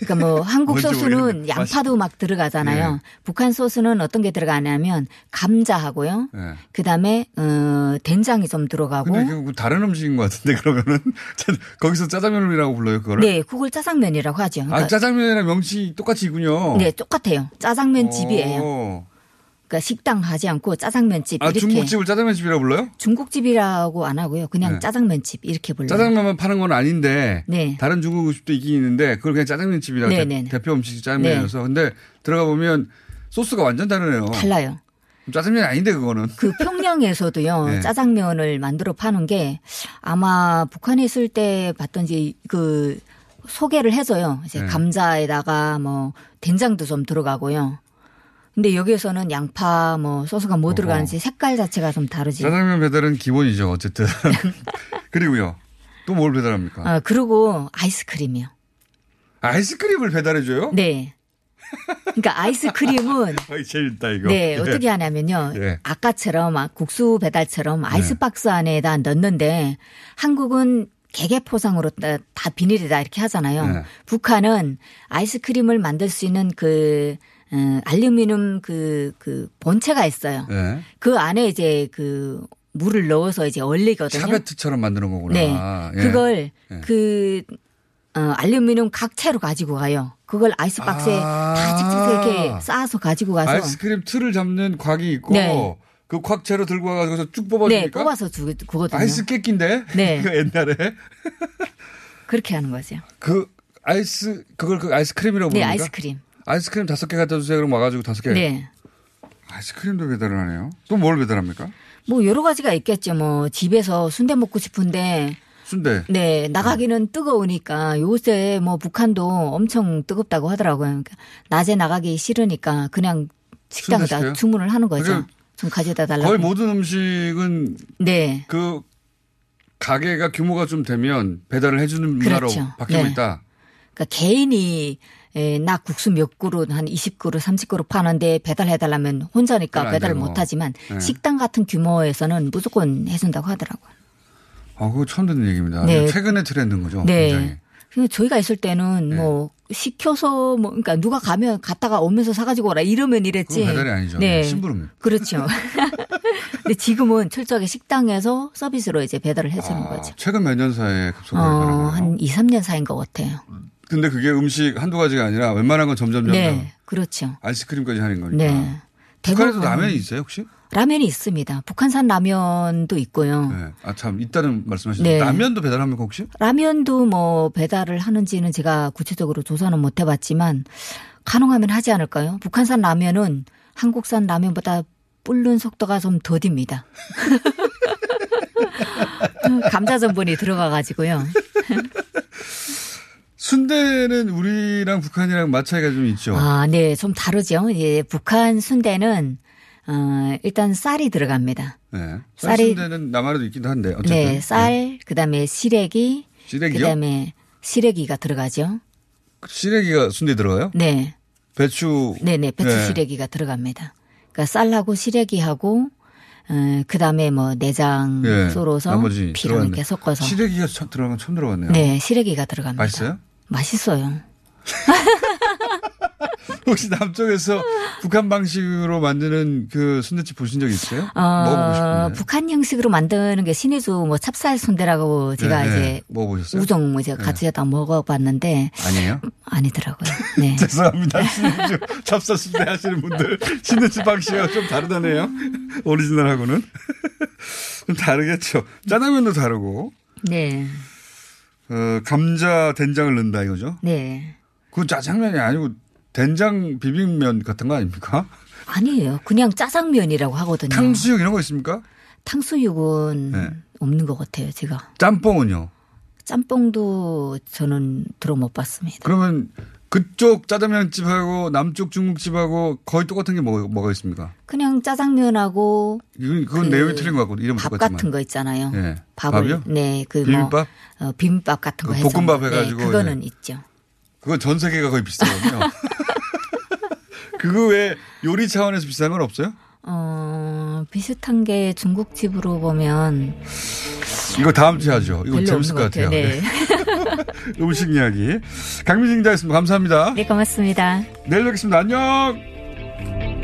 그러니까 뭐 한국 소스는 양파도 막 들어가잖아요. 예. 북한 소스는 어떤 게 들어가냐면 감자하고요. 네. 그다음에 어 된장이 좀 들어가고 근데 그거 다른 음식인 것 같은데 그러면은 거기서 짜장면이라고 불러요 그거를? 네, 그걸 짜장면이라고 하죠. 아 그러니까 짜장면이랑 명칭이 똑같이 군요. 네, 똑같아요. 짜장면 집이에요. 오. 그러니까 식당 하지 않고 짜장면집 아 이렇게 중국집을 짜장면집이라고 불러요? 중국집이라고 안 하고요. 그냥 네. 짜장면집 이렇게 불러요. 짜장면만 파는 건 아닌데 네. 다른 중국집도 있긴 있는데 그걸 그냥 짜장면집이라고 네, 대- 네, 네. 대 표 음식이 짜장면이어서 근데 들어가 보면 소스가 완전 다르네요. 달라요. 짜장면이 아닌데 그거는. 그 평양에서도요 네. 짜장면을 만들어 파는 게 아마 북한에 있을 때 봤던지 그 소개를 해줘요. 이제 네. 감자에다가 뭐 된장도 좀 들어가고요. 근데 여기에서는 양파 뭐 소스가 뭐 들어가는지 색깔 자체가 좀 다르지. 짜장면 배달은 기본이죠 어쨌든. 그리고요. 또 뭘 배달합니까? 아 그리고 아이스크림이요. 아이스크림을 배달해줘요? 네. 그러니까 아이스크림은 재밌다 이거. 네, 예. 어떻게 하냐면요. 예. 아까처럼 막 국수 배달처럼 아이스박스 안에다 넣는데 한국은 개개 포장으로 다, 다 비닐에다 이렇게 하잖아요. 네. 북한은 아이스크림을 만들 수 있는 그 어, 알루미늄 그, 그 본체가 있어요. 네. 그 안에 이제 그 물을 넣어서 이제 얼리거든요. 샤베트처럼 만드는 거구나. 네. 예. 그걸 예. 그 어, 알루미늄 각채로 가지고 가요. 그걸 아이스박스에 아. 다 착착 이렇게 쌓아서 가지고 가서 아이스크림 틀을 잡는 곽이 있고 네. 그 곽채로 들고 가서 쭉 네, 뽑아줍니까? 뽑아서 주, 그거든요. 아이스 깨끼인데? 네. 그 옛날에 그렇게 하는 거죠. 그 아이스 그걸 그 아이스크림이라고 네, 부릅니까? 아이스크림. 아이스크림 다섯 개 갖다 주세요. 그럼 와가지고 다섯 개. 네. 아이스크림도 배달을 하네요. 또 뭘 배달합니까? 뭐 여러 가지가 있겠죠. 뭐 집에서 순대 먹고 싶은데 순대. 네, 나가기는 뜨거우니까 요새 뭐 북한도 엄청 뜨겁다고 하더라고요. 그러니까 낮에 나가기 싫으니까 그냥 식당에다? 주문을 하는 거죠. 그러니까 좀 가져다 달라고. 거의 모든 음식은 네. 그 가게가 규모가 좀 되면 배달을 해주는 문화로 그렇죠. 바뀌고 네. 있다. 그러니까 개인이 에, 나 국수 몇 그릇 한 20그릇 30그릇 파는데 배달해달라면 혼자니까 배달을 되고. 못하지만 네. 식당 같은 규모에서는 무조건 해준다고 하더라고요. 아, 그거 처음 듣는 얘기입니다. 네. 최근에 트렌드인 거죠. 네. 굉장히. 저희가 있을 네. 때는 뭐 시켜서 뭐 그러니까 누가 가면 갔다가 오면서 사가지고 오라 이러면 이랬지. 배달이 아니죠. 네. 심부름. 그렇죠. 근데 지금은 철저하게 식당에서 서비스로 이제 배달을 해주는 거죠. 최근 몇 년 사이에 급속하게 어. 한 2, 3년 사이인 것 같아요. 근데 그게 음식 한두 가지가 아니라 웬만한 건 점점 점점 네. 그렇죠. 아이스크림까지 하는 거니까. 네. 북한에도 라면이 있어요 혹시? 라면이 있습니다. 북한산 라면도 있고요. 네. 아참 있다는 말씀하셨죠. 네. 라면도 배달합니까 혹시? 라면도 뭐 배달을 하는지는 제가 구체적으로 조사는 못 해봤지만 가능하면 하지 않을까요? 북한산 라면은 한국산 라면보다 불는 속도가 좀 더딥니다. 감자 전분이 들어가 가지고요. 순대는 우리랑 북한이랑 맛 차이가 좀 있죠. 아, 네, 좀 다르죠. 예, 북한 순대는 어, 일단 쌀이 들어갑니다. 네. 쌀이- 순대는 남한에도 있긴 한데 어쨌든. 네, 쌀, 그다음에 시래기, 시래기요? 그다음에 시래기가 들어가죠. 시래기가 순대 들어가요? 네. 배추. 네네, 배추 네. 시래기가 들어갑니다. 그러니까 쌀하고 시래기하고, 어, 그 다음에 뭐 내장 예, 썰어서 피랑. 이렇게 섞어서. 시래기가 처- 들어간 건 처음 들어갔네요. 네, 시래기가 들어갑니다. 맛있어요? 맛있어요. 혹시 남쪽에서 북한 방식으로 만드는 그 순대집 보신 적 있어요? 어, 먹어보고 싶은데. 북한 형식으로 만드는 게 신의주 뭐 찹쌀 순대라고 제가 네, 네. 이제 먹어보셨어요? 우정 뭐 제가 네. 같이 다 먹어봤는데 아니에요? 아니더라고요. 네. 죄송합니다. 신은주 찹쌀 순대 하시는 분들 신은주 방식이 좀 다르다네요. 오리지널하고는 좀 다르겠죠. 짜장면도 다르고 네. 어, 감자 된장을 넣는다 이거죠. 네. 그건 짜장면이 아니고 된장 비빔면 같은 거 아닙니까? 아니에요. 그냥 짜장면이라고 하거든요. 탕수육 이런 거 있습니까? 탕수육은 네. 없는 것 같아요, 제가. 짬뽕은요? 짬뽕도 저는 들어 못 봤습니다. 그러면 그쪽 짜장면집하고 남쪽 중국집하고 거의 똑같은 게 뭐가, 뭐가 있습니까? 그냥 짜장면하고 이건, 그건 그 내용이 틀린 것 같고 이름은 밥 똑같지만. 같은 거 있잖아요. 예. 밥을 밥이요? 네, 그 비빔밥? 뭐 어, 비빔밥 같은 거그 해서 볶음밥 네, 해가지고, 그거는 예. 있죠. 그건 전 세계가 거의 비슷하거든요. 그거 외에 요리 차원에서 비슷한 건 없어요? 어, 비슷한 게 중국집으로 보면 이거 다음 주에 하죠. 이거 재밌을 것것 같아요. 같아요. 네. 음식 이야기. 강민진 기자였습니다. 감사합니다. 네, 고맙습니다. 내일 뵙겠습니다. 안녕!